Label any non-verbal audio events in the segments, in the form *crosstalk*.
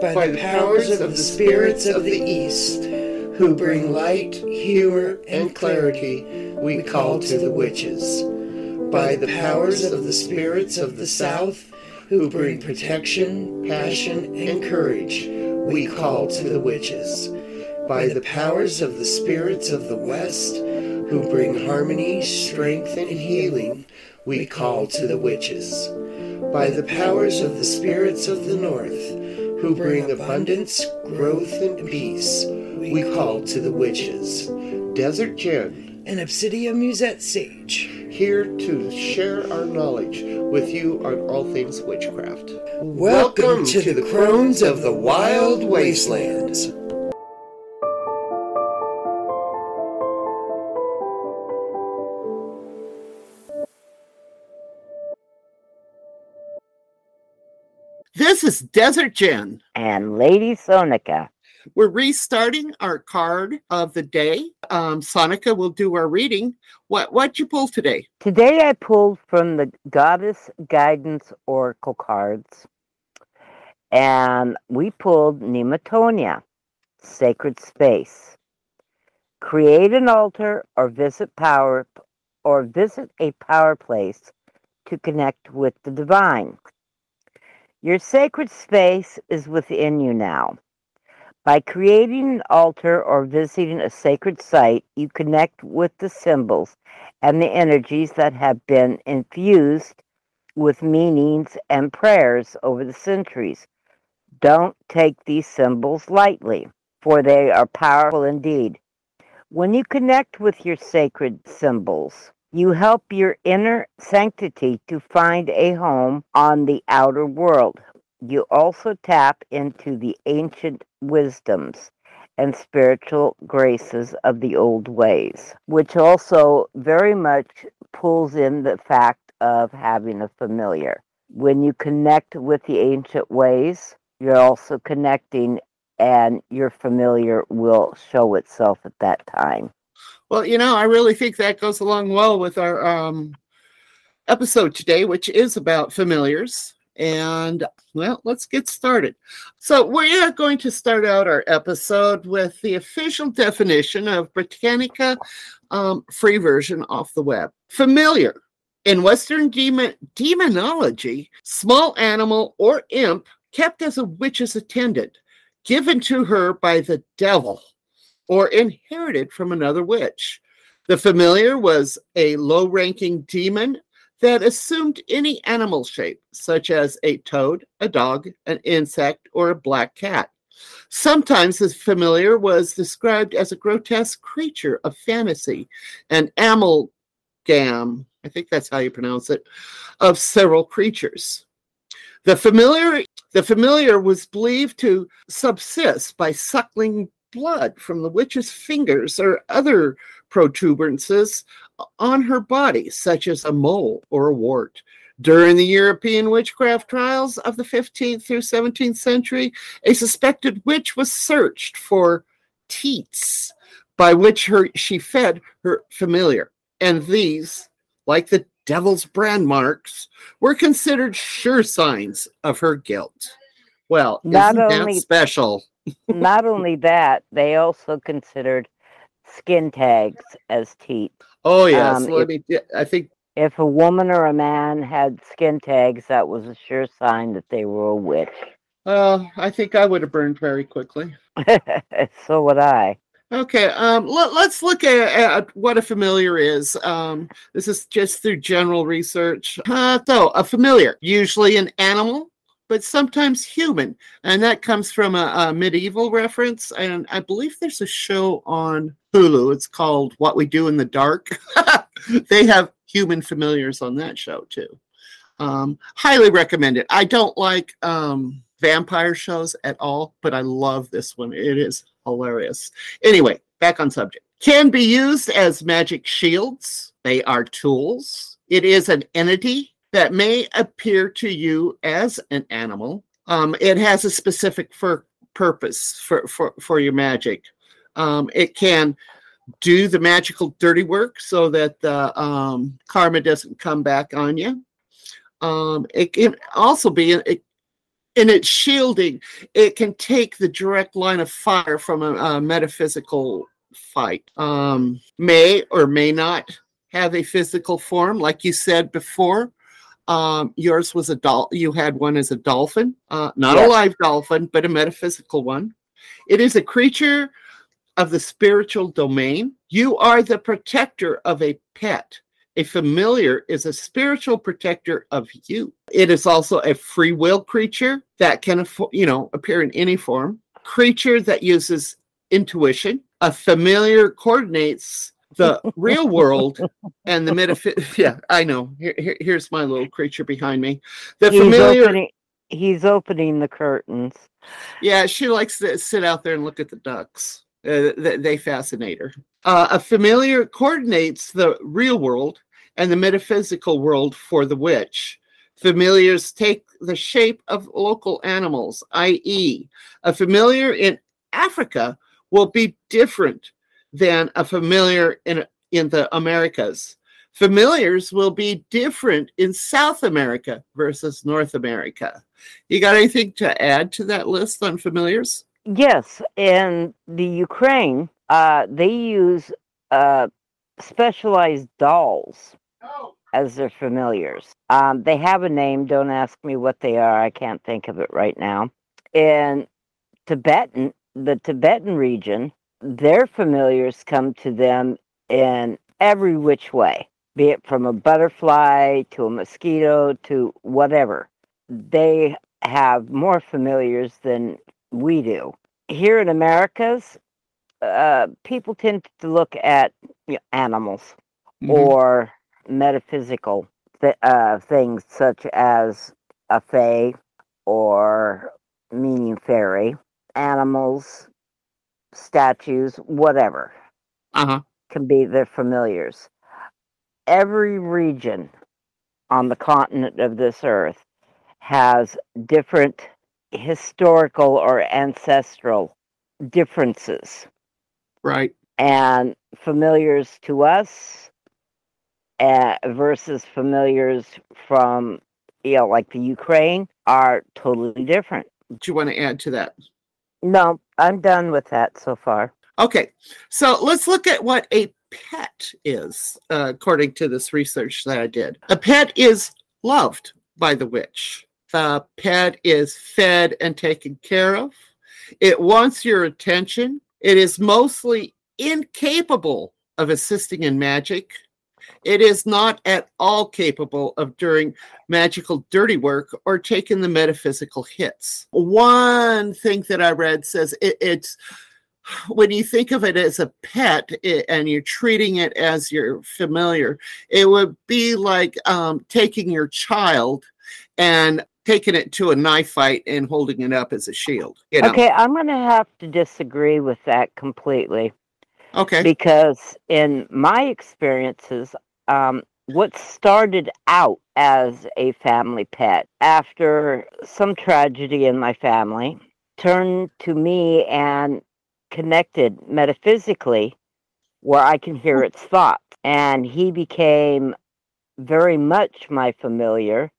by the powers of the spirits of the East, who bring light, humor, and clarity, we call to the witches. By the powers of the spirits of the South, who bring protection, passion, and courage, we call to the witches. By the powers of the spirits of the West, who bring harmony, strength, and healing, we call to the witches. By the powers of the spirits of the North, who bring abundance, growth, and peace, we call to the witches. Desert Jen and Obsidia Musette Sage, here to share our knowledge with you on all things witchcraft. Welcome, Welcome to, to, the crones of the wild wastelands. This is Desert Jen. And Lady Sonika. We're restarting our card of the day. Um, Sonika will do our reading. What what you pull today? Today I pulled from the Goddess Guidance Oracle cards. And we pulled Nematonia, Sacred Space. Create an altar or visit power or visit a power place to connect with the divine. Your sacred space is within you now. By creating an altar or visiting a sacred site, you connect with the symbols and the energies that have been infused with meanings and prayers over the centuries. Don't take these symbols lightly, for they are powerful indeed. When you connect with your sacred symbols, you help your inner sanctity to find a home on the outer world. You also tap into the ancient wisdoms and spiritual graces of the old ways, which also very much pulls in the fact of having a familiar. When you connect with the ancient ways, you're also connecting, and your familiar will show itself at that time. Well, you know, I really think that goes along well with our um, episode today, which is about familiars. And well, let's get started. So, we are going to start out our episode with the official definition of Britannica um, free version off the web. Familiar. In Western demon- demonology, small animal or imp kept as a witch's attendant, given to her by the devil or inherited from another witch. The familiar was a low ranking demon that assumed any animal shape, such as a toad, a dog, an insect, or a black cat. Sometimes the familiar was described as a grotesque creature of fantasy, an amalgam, I think that's how you pronounce it, of several creatures. The familiar, the familiar was believed to subsist by suckling blood from the witch's fingers or other protuberances on her body, such as a mole or a wart. During the European witchcraft trials of the 15th through 17th century, a suspected witch was searched for teats by which her she fed her familiar. And these, like the devil's brand marks, were considered sure signs of her guilt. Well, not only special. Not *laughs* only that, they also considered skin tags as teeth. Oh yes, um, me, I think if a woman or a man had skin tags, that was a sure sign that they were a witch. Well, I think I would have burned very quickly. *laughs* so would I. Okay, um, let, us look at, at, what a familiar is. Um, this is just through general research. Uh, though, a familiar, usually an animal, but sometimes human. And that comes from a, a, medieval reference. And I believe there's a show on Hulu. It's called What We Do in the Dark. *laughs* they have human familiars on that show too. Um, highly recommend it. I don't like um, vampire shows at all, but I love this one. It is hilarious. Anyway, back on subject. Can be used as magic shields. They are tools. It is an entity that may appear to you as an animal. Um, it has a specific for purpose for, for, for your magic. Um, it can do the magical dirty work so that the um, karma doesn't come back on you. Um, it can also be in its shielding. It can take the direct line of fire from a, a metaphysical fight. Um, may or may not have a physical form, like you said before. Um, yours was a doll. You had one as a dolphin, uh, not Yes. a live dolphin, but a metaphysical one. It is a creature of the spiritual domain. You are the protector of a pet. A familiar is a spiritual protector of you. It is also a free will creature that can, you know, appear in any form. Creature that uses intuition. A familiar coordinates the real world and the metaphysical. *laughs* Yeah, I know. Here, here- here's my little creature behind me. The he's familiar. opening he's opening the curtains. Yeah, she likes to sit out there and look at the ducks. Uh, th- they fascinate her. Uh, a familiar coordinates the real world and the metaphysical world for the witch. Familiars take the shape of local animals, i.e., a familiar in Africa will be different than a familiar in, in the Americas. Familiars will be different in South America versus North America. You got anything to add to that list on familiars? Yes, in the Ukraine, uh, they use uh, specialized dolls as their familiars. Um, they have a name. Don't ask me what they are. I can't think of it right now. In Tibetan, the Tibetan region, their familiars come to them in every which way, be it from a butterfly to a mosquito to whatever. They have more familiars than we do. Here in Americas, uh, people tend to look at you know, animals Mhm. or metaphysical th- uh, things such as a fae or meaning fairy, animals, statues, whatever uh-huh. can be their familiars. Every region on the continent of this earth has different historical or ancestral differences Right. and familiars to us uh, versus familiars from you know like the Ukraine are totally different. Do you want to add to that? No, I'm done with that so far. Okay. So let's look at what a pet is, uh, according to this research that I did. A pet is loved by the witch. The pet is fed and taken care of. It wants your attention. It is mostly incapable of assisting in magic. It is not at all capable of doing magical dirty work or taking the metaphysical hits. One thing that I read says it, it's when you think of it as a pet i and you're treating it as your familiar, it would be like um, taking your child and taking it to a knife fight and holding it up as a shield. You know? Okay, I'm going to have to disagree with that completely Okay. because in my experiences, um, what started out as a family pet after some tragedy in my family turned to me and connected metaphysically where I can hear its thoughts. And he became very much my familiar,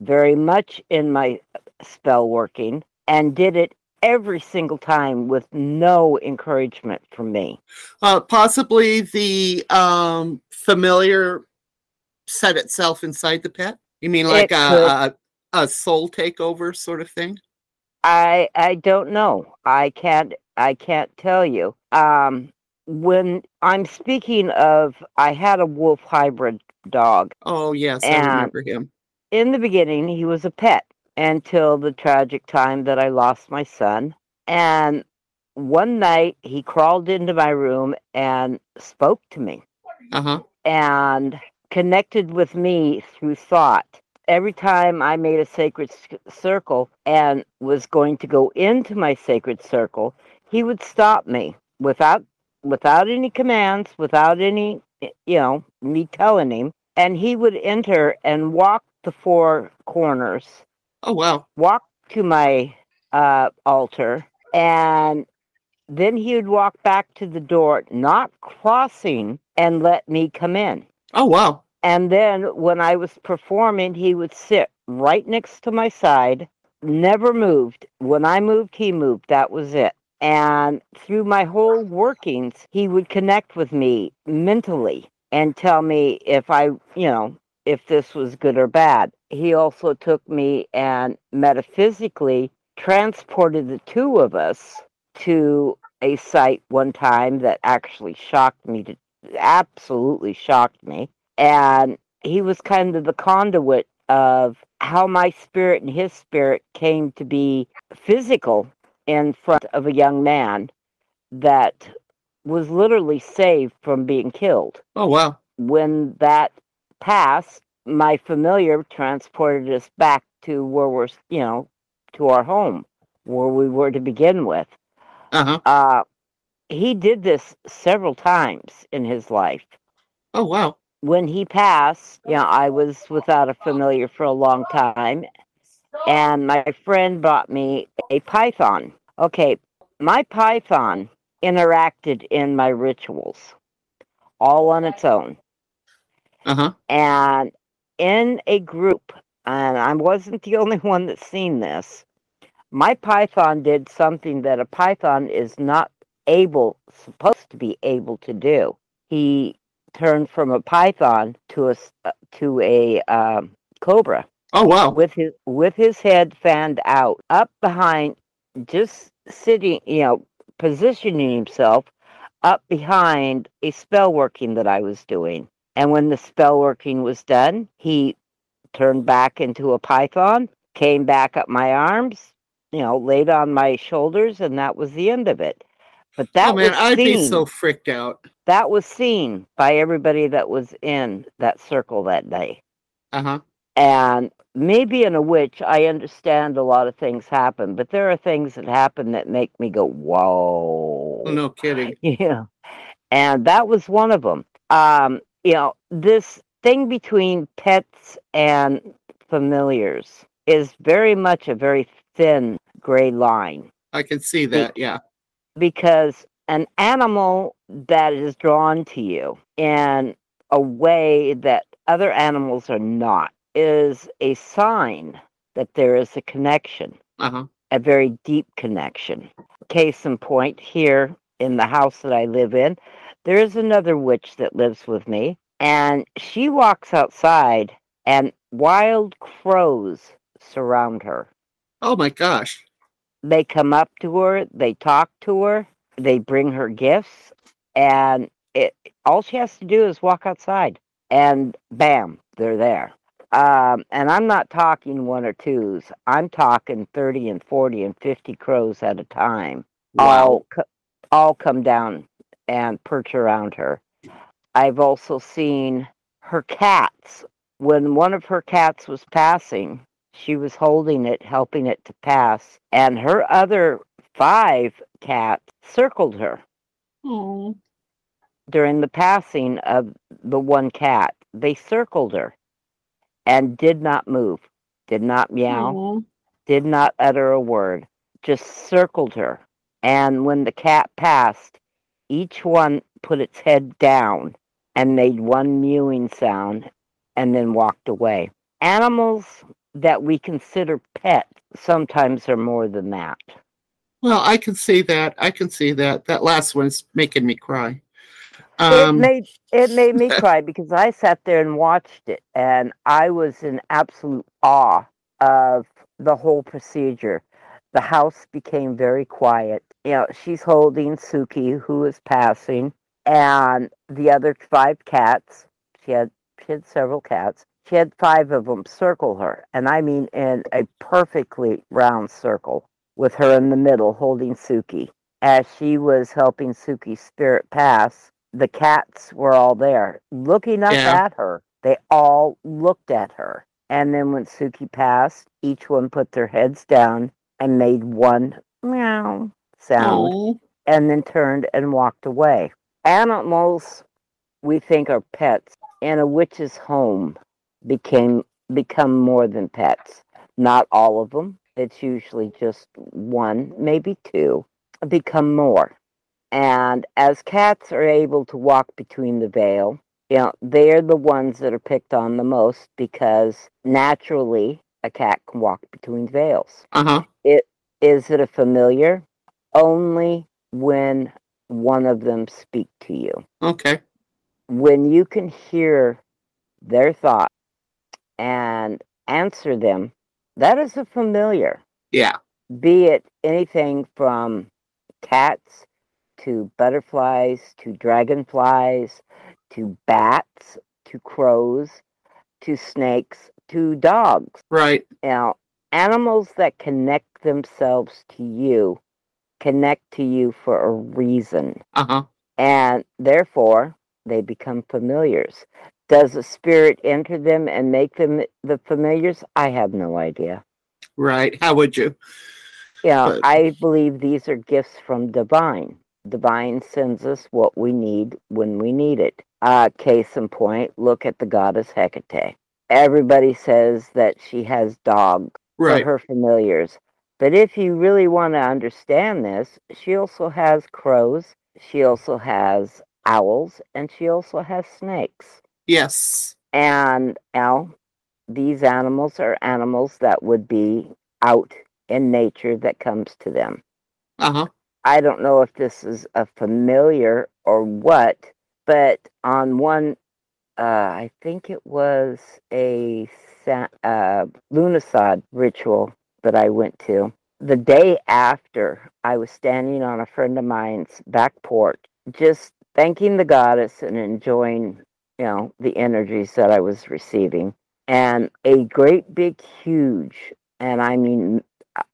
very much in my spell working, and did it every single time with no encouragement from me. Uh, possibly the um, familiar set itself inside the pet. You mean like a, a a soul takeover sort of thing? I I don't know. I can't I can't tell you. Um when I'm speaking of I had a wolf hybrid dog. Oh yes, I remember him. In the beginning he was a pet until the tragic time that I lost my son. And one night he crawled into my room and spoke to me. Uh huh. and connected with me through thought. Every time I made a sacred circle and was going to go into my sacred circle, he would stop me without without any commands, without any you know, me telling him, and he would enter and walk the four corners, Oh wow. walk to my uh altar and then he would walk back to the door, not crossing, and let me come in. Oh wow. And then when I was performing, he would sit right next to my side, never moved. When I moved, he moved. That was it. And through my whole workings, he would connect with me mentally and tell me if I, you know, if this was good or bad. He also took me and metaphysically transported the two of us to a site one time that actually shocked me to absolutely shocked me and he was kind of the conduit of how my spirit and his spirit came to be physical in front of a young man that was literally saved from being killed. Oh wow. When that passed, my familiar transported us back to where we're, you know, to our home where we were to begin with. Uh-huh. Uh he did this several times in his life. Oh wow. When he passed, you know, I was without a familiar for a long time and my friend bought me a python. Okay, my python interacted in my rituals all on its own. Uh-huh. And in a group, and I wasn't the only *laughs* one that's seen this, my python did something that a python is not able, supposed to be able to do. He turned from a python to a uh, to a um, cobra Oh wow. with his with his head fanned out, up behind, just sitting, you know, positioning himself up behind a spell working that I was doing. And when the spell working was done, he turned back into a python, came back up my arms, you know, laid on my shoulders, and that was the end of it. But that oh man, was I'd seen. be so freaked out. that was seen by everybody that was in that circle that day. Uh-huh. And maybe in a witch, I understand a lot of things happen, but there are things that happen that make me go, whoa. No kidding. *laughs* Yeah. And that was one of them. Um, you know, this thing between pets and familiars is very much a very thin gray line I can see that. Yeah. because an animal that is drawn to you in a way that other animals are not is a sign that there is a connection, Uh-huh. a very deep connection. Case in point, here in the house that I live in, there is another witch that lives with me, and she walks outside, and wild crows surround her Oh my gosh. they come up to her, they talk to her, they bring her gifts, and it all she has to do is walk outside, and bam, they're there. Um, and I'm not talking one or twos. I'm talking thirty and forty and fifty crows at a time. All co- all come down and perch around her. I've also seen her cats. When one of her cats was passing, she was holding it, helping it to pass, and her other five cats circled her during the passing of the one cat. They circled her and did not move, did not meow, did not utter a word, just circled her. And when the cat passed, each one put its head down and made one mewing sound and then walked away. Animals that we consider pets sometimes are more than that. Well, I can see that. I can see that. That last one's making me cry. it Um, made it made me *laughs* cry because I sat there and watched it, and I was in absolute awe of the whole procedure. The house became very quiet. You know, she's holding Suki, who is passing, and the other five cats. She had she had several cats. She had five of them circle her, and I mean in a perfectly round circle, with her in the middle holding Suki. As she was helping Suki's spirit pass, the cats were all there looking up Yeah. at her. They all looked at her. And then when Suki passed, each one put their heads down and made one meow sound and then turned and walked away. Animals we think are pets in a witch's home became become more than pets. Not all of them. It's usually just one, maybe two. become more. And as cats are able to walk between the veil, you know, they're the ones that are picked on the most because naturally a cat can walk between veils. Uh-huh. It is it a familiar? Only when one of them speak to you. Okay. When you can hear their thoughts and answer them, that is a familiar. Yeah. Be it anything from cats to butterflies to dragonflies to bats to crows to snakes to dogs. Right. Now, animals that connect themselves to you connect to you for a reason, Uh-huh. and therefore they become familiars. Does a spirit enter them and make them the familiars? I have no idea. Right. How would you? Yeah, But- I believe these are gifts from divine. Divine sends us what we need when we need it. Uh, case in point, look at the goddess Hecate. Everybody says that she has dogs for Right. her familiars. But if you really want to understand this, she also has crows, she also has owls, and she also has snakes. Yes. And now, these animals are animals that would be out in nature that comes to them. Uh-huh. I don't know if this is a familiar or what, but on one, uh, I think it was a uh, Lughnasadh ritual that I went to. The day after, I was standing on a friend of mine's back porch, just thanking the goddess and enjoying, you know, the energies that I was receiving. And a great big, huge, and I mean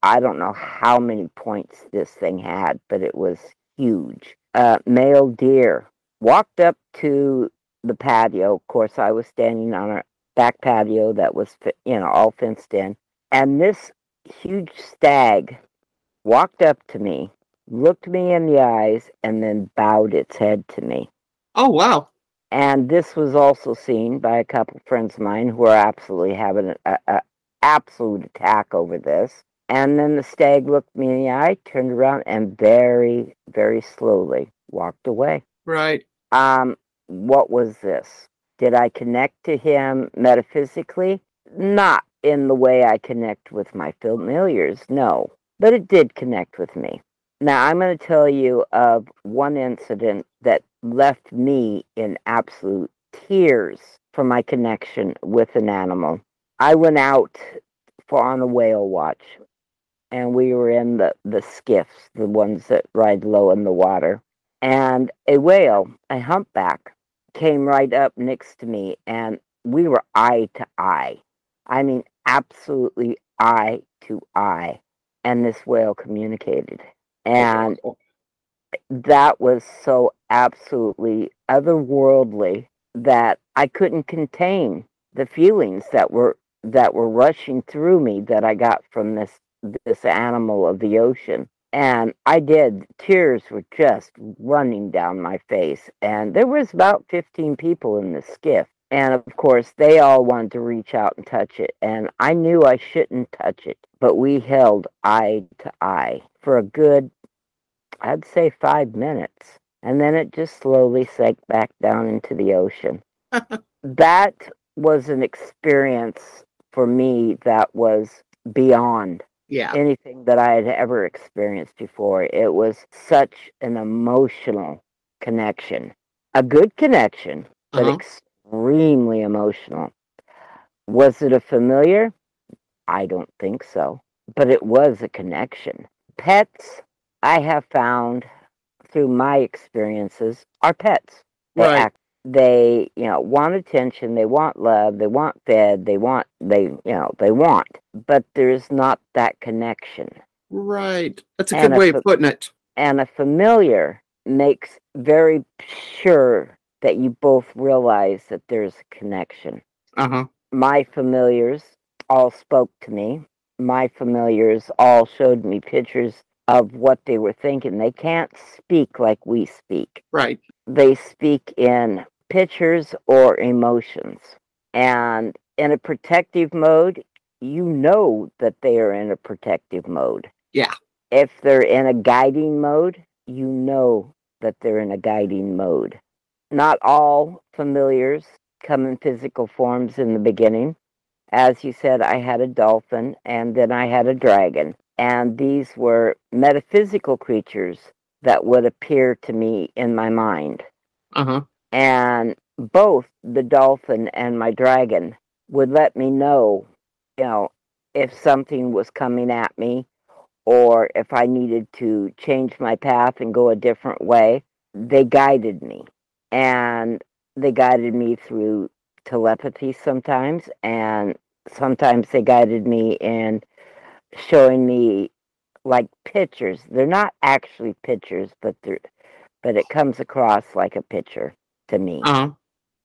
I don't know how many points this thing had, but it was huge. Uh, male deer walked up to the patio. Of course, I was standing on a back patio that was, you know, all fenced in. And this huge stag walked up to me, looked me in the eyes, and then bowed its head to me. Oh, wow. And this was also seen by a couple friends of mine who are absolutely having an a, absolute attack over this. And then the stag looked me in the eye, turned around, and very, very slowly walked away. Right. Um, what was this? Did I connect to him metaphysically? Not in the way I connect with my familiars, no. But it did connect with me. Now, I'm going to tell you of one incident that left me in absolute tears for my connection with an animal. I went out for on a whale watch, and we were in the, the skiffs, the ones that ride low in the water. And a whale, a humpback, came right up next to me, and we were eye to eye. I mean, absolutely eye to eye. And this whale communicated. And that was so absolutely otherworldly that I couldn't contain the feelings that were that were rushing through me that I got from this this animal of the ocean. And I did. Tears were just running down my face. And there was about 15 people in the skiff. And of course, they all wanted to reach out and touch it. And I knew I shouldn't touch it. But we held eye to eye for a good, I'd say, five minutes. And then it just slowly sank back down into the ocean. *laughs* that was an experience for me that was beyond Yeah. anything that I had ever experienced before. It was such an emotional connection, a good connection, but Uh-huh. extremely emotional. Was it a familiar? I don't think so, but it was a connection. Pets, I have found through my experiences, are pets. They Right. act they you know want attention they want love they want fed they want they you know they want but there's not that connection Right. That's a And good a way fa- of putting it. and a familiar makes very sure that you both realize that there's a connection Uh-huh. my familiars all spoke to me my familiars all showed me pictures of what they were thinking they can't speak like we speak Right. they speak in pictures or emotions. And in a protective mode, you know that they are in a protective mode. Yeah. if they're in a guiding mode, you know that they're in a guiding mode. Not all familiars come in physical forms in the beginning. As you said, I had a dolphin and then I had a dragon. And these were metaphysical creatures that would appear to me in my mind. Uh-huh. And both the dolphin and my dragon would let me know, you know, if something was coming at me or if I needed to change my path and go a different way. They guided me. And they guided me through telepathy sometimes and sometimes they guided me in showing me like pictures. They're not actually pictures, but they're but it comes across like a picture to me. Uh-huh.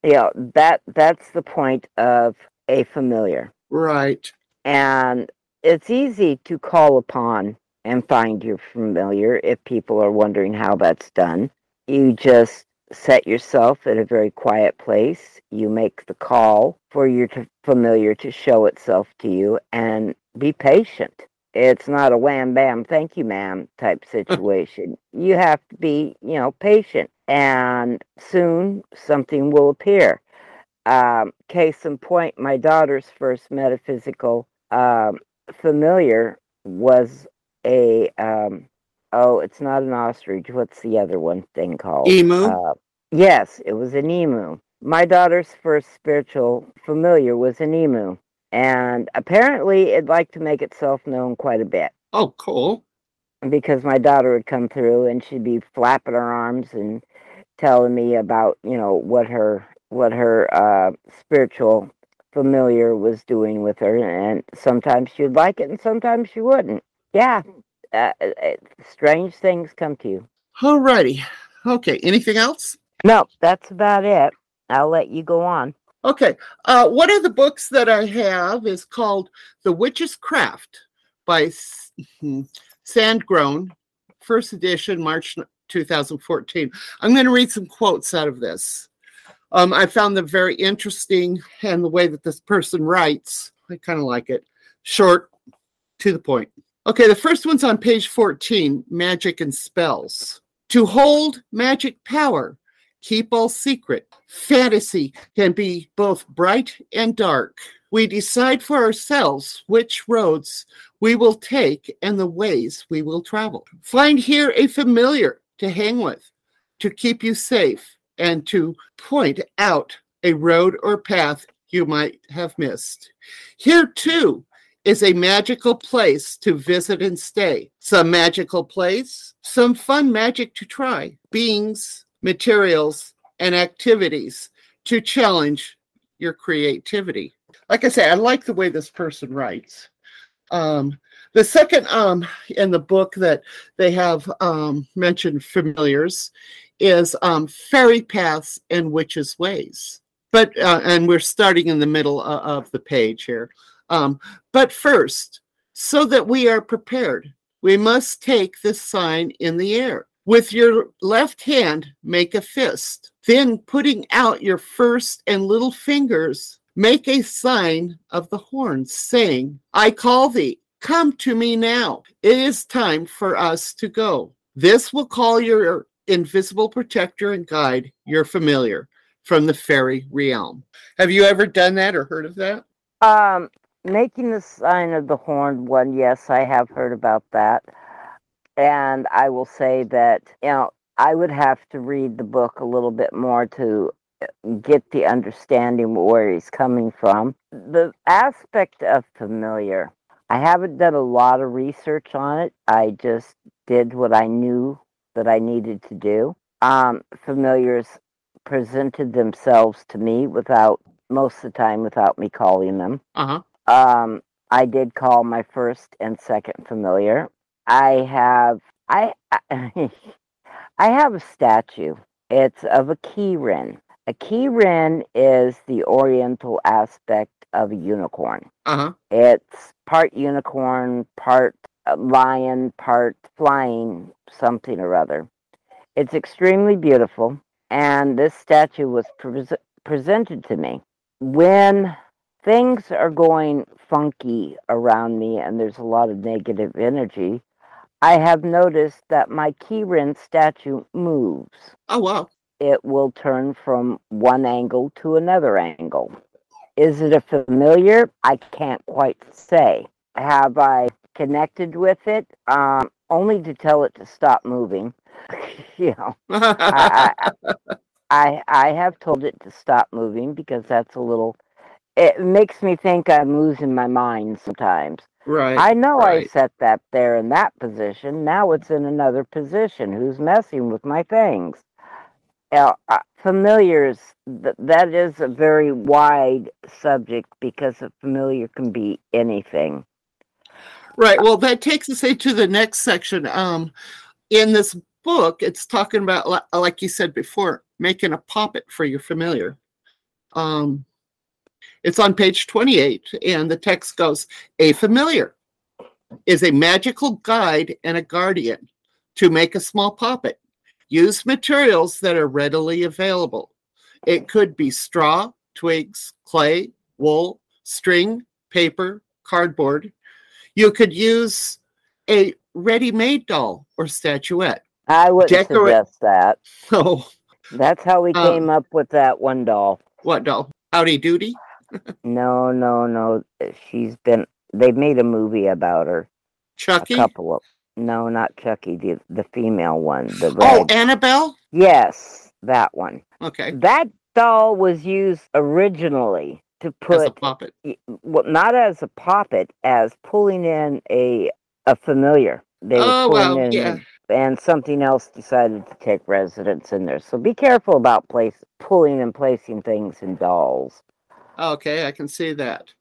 You know, that that's the point of a familiar. Right. And it's easy to call upon and find your familiar if people are wondering how that's done. You just set yourself at a very quiet place. You make the call for your t- familiar to show itself to you and be patient. It's not a wham bam, thank you, ma'am type *laughs* situation. you have to be, you know, patient, and soon something will appear. Um, case in point, my daughter's first metaphysical um, familiar was a um, oh, it's not an ostrich. What's the other one thing called? Emu. Uh, yes, it was an emu. My daughter's first spiritual familiar was an emu, and apparently it liked to make itself known quite a bit Oh, cool. because my daughter would come through and she'd be flapping her arms and telling me about you know what her what her uh, spiritual familiar was doing with her and sometimes she'd like it and sometimes she wouldn't yeah uh, uh, strange things come to you All righty. Okay. Anything else? no that's about it i'll let you go on Okay. Uh, one of the books that I have is called The Witch's Craft by hmm, Sandgrown, first edition, March 2014. I'm going to read some quotes out of this. Um, I found them very interesting, and the way that this person writes, I kind of like it. Short, to the point. Okay, the first one's on page 14 Magic and Spells. To hold magic power, keep all secret. Fantasy can be both bright and dark. We decide for ourselves which roads we will take and the ways we will travel. Find here a familiar to hang with, to keep you safe, and to point out a road or path you might have missed. Here, too, is a magical place to visit and stay. Some magical place, some fun magic to try, beings, materials, and activities to challenge your creativity. Like I say, I like the way this person writes. Um, the second um, in the book that they have um, mentioned familiars is um, fairy paths and witches' ways. But uh, and we're starting in the middle uh, of the page here. Um, but first, so that we are prepared, we must take this sign in the air. With your left hand, make a fist. Then, putting out your first and little fingers, make a sign of the horns, saying, I call thee, come to me now. It is time for us to go. This will call your invisible protector and guide, your familiar, from the fairy realm. Have you ever done that or heard of that? um making the sign of the horned one yes i have heard about that and i will say that you know i would have to read the book a little bit more to uh, get the understanding where he's coming from the aspect of familiar i haven't done a lot of research on it i just did what i knew that i needed to do um familiars presented themselves to me without most of the time without me calling them Uh-huh. um, I did call my first and second familiar. I have I *laughs* I have a statue. It's of a key Kirin. A Kirin is the oriental aspect of a unicorn. Uh-huh. It's part unicorn, part uh, lion, part flying something or other. It's extremely beautiful, and this statue was pres presented to me when things are going funky around me and there's a lot of negative energy. I have noticed that my Kirin statue moves. Oh wow. It will turn from one angle to another angle. Is it a familiar? I can't quite say. Have I connected with it? Um, only to tell it to stop moving. *laughs* you know, I, I, I I have told it to stop moving because that's a little. It makes me think I'm losing my mind sometimes. right. I know I set that there in that position. Now it's in another position. Who's messing with my things? Uh, uh, familiars, th- that is a very wide subject because a familiar can be anything. Right. Well, that takes us into the next section. Um, in this book, it's talking about, like you said before, making a poppet for your familiar. Um, it's on page 28, and the text goes A familiar is a magical guide and a guardian to make a small poppet. Use materials that are readily available. It could be straw, twigs, clay, wool, string, paper, cardboard. You could use a ready made doll or statuette. I wouldn't Decorate- suggest that. *laughs* Oh, That's how we Um, came up with that one doll. what doll? Howdy Doody? *laughs* No, no, no. She's been. They've made a movie about her. Chucky? A couple of. No, not Chucky. The the female one. The Oh. Annabelle? yes, that one. Okay. That doll was used originally to put As a puppet. well, not as a puppet, as pulling in a a familiar. They were Oh, pulling well, in, yeah. and something else decided to take residence in there. So be careful about place pulling and placing things in dolls. Okay, I can see that.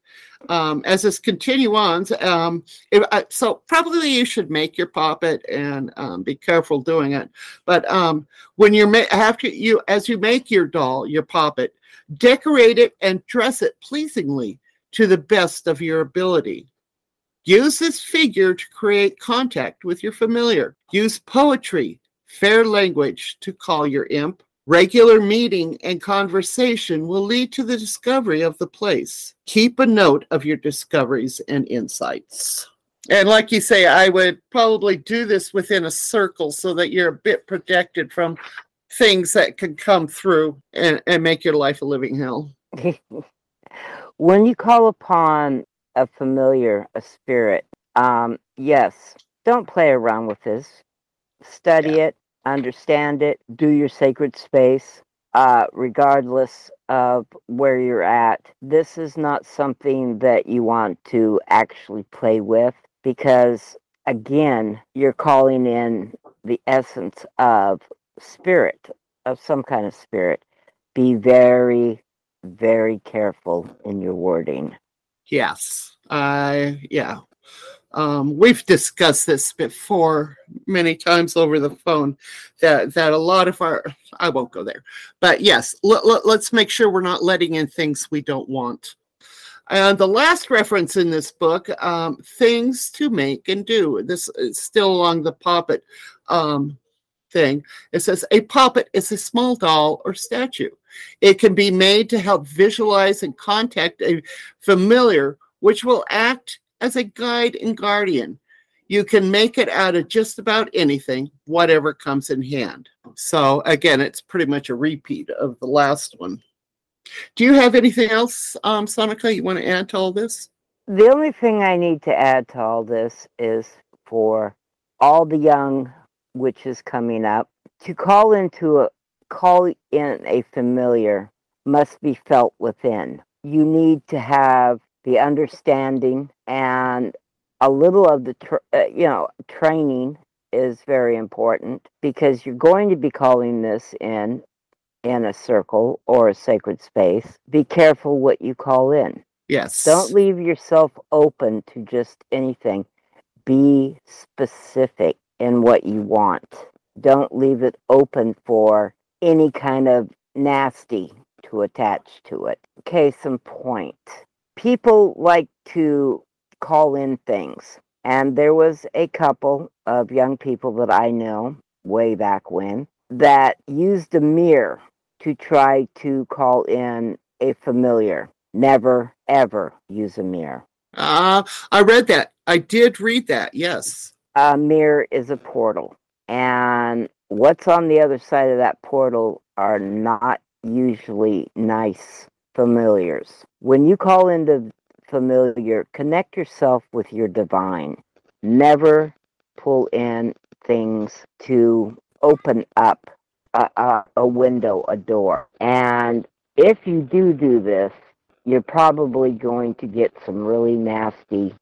Um, as this continue on, um, if, uh, so probably you should make your poppet and um, be careful doing it. But um, when you're ma- after you as you make your doll, your poppet, decorate it and dress it pleasingly to the best of your ability. Use this figure to create contact with your familiar. Use poetry, fair language to call your imp. Regular meeting and conversation will lead to the discovery of the place. Keep a note of your discoveries and insights. And like you say, I would probably do this within a circle so that you're a bit protected from things that can come through and, and make your life a living hell. *laughs* when you call upon a familiar, a spirit, um, yes, don't play around with this. Study it, understand it, do your sacred space, uh, regardless of where you're at. This is not something that you want to actually play with because, again, you're calling in the essence of spirit, of some kind of spirit. Be very, very careful in your wording. Yes. I yeah. Um, we've discussed this before many times over the phone that that a lot of our I won't go there. But yes, let, let, let's make sure we're not letting in things we don't want. And the last reference in this book, um, things to make and do. This is still along the poppet um, thing. It says a poppet is a small doll or statue. It can be made to help visualize and contact a familiar, which will act as a guide and guardian. You can make it out of just about anything, whatever comes in hand. So, again, it's pretty much a repeat of the last one. Do you have anything else, um, Sonika, you want to add to all this? The only thing I need to add to all this is for all the young witches coming up to call into a call in a familiar must be felt within. You need to have the understanding and a little of the tr- uh, you know training is very important because you're going to be calling this in in a circle or a sacred space. Be careful what you call in. Yes. Don't leave yourself open to just anything. Be specific in what you want. Don't leave it open for any kind of nasty to attach to it. Case in point, people like to call in things. And there was a couple of young people that I know way back when that used a mirror to try to call in a familiar. Never, ever use a mirror. Uh, I read that. I did read that. Yes. a mirror is a portal. And what's on the other side of that portal are not usually nice familiars. When you call into familiar, connect yourself with your divine. Never pull in things to open up a, a, a window, a door. And if you do do this, you're probably going to get some really nasty.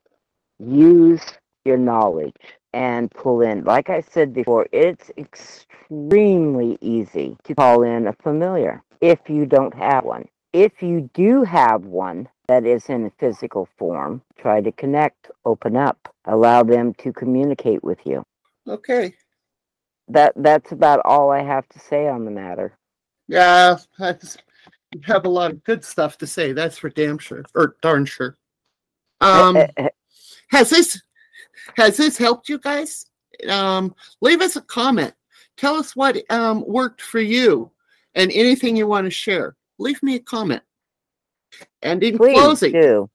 Use your knowledge and pull in. Like I said before, it's extremely easy to call in a familiar if you don't have one. If you do have one that is in a physical form, try to connect, open up, allow them to communicate with you. Okay. That that's about all I have to say on the matter. Yeah, *laughs* you have a lot of good stuff to say. That's for damn sure, or darn sure. Um, *laughs* has this has this helped you guys? Um, leave us a comment. Tell us what um, worked for you, and anything you want to share. Leave me a comment. And in Please closing, do.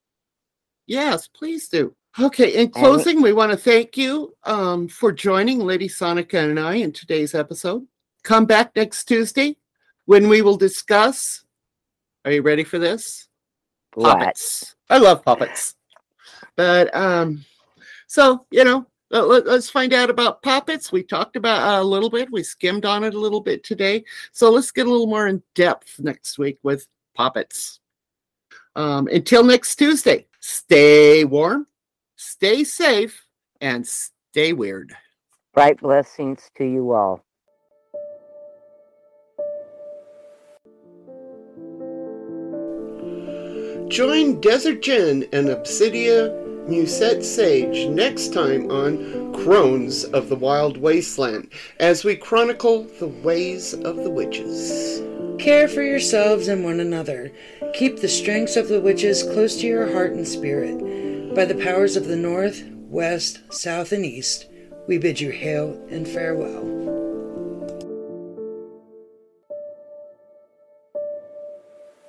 Yes, please do. Okay, in closing, we want to thank you um, for joining Lady Sonika and I in today's episode. Come back next Tuesday when we will discuss. Are you ready for this? What? Puppets. I love puppets. But um, so you know, let, let's find out about puppets. We talked about uh, a little bit. We skimmed on it a little bit today. So let's get a little more in depth next week with puppets. Um, until next Tuesday, stay warm, stay safe, and stay weird. Bright blessings to you all. Join Desert Jen and Obsidia Musette Sage next time on Crones of the Wild Wasteland as we chronicle the ways of the witches. Care for yourselves and one another. Keep the strengths of the witches close to your heart and spirit. By the powers of the north, west, south, and east, we bid you hail and farewell.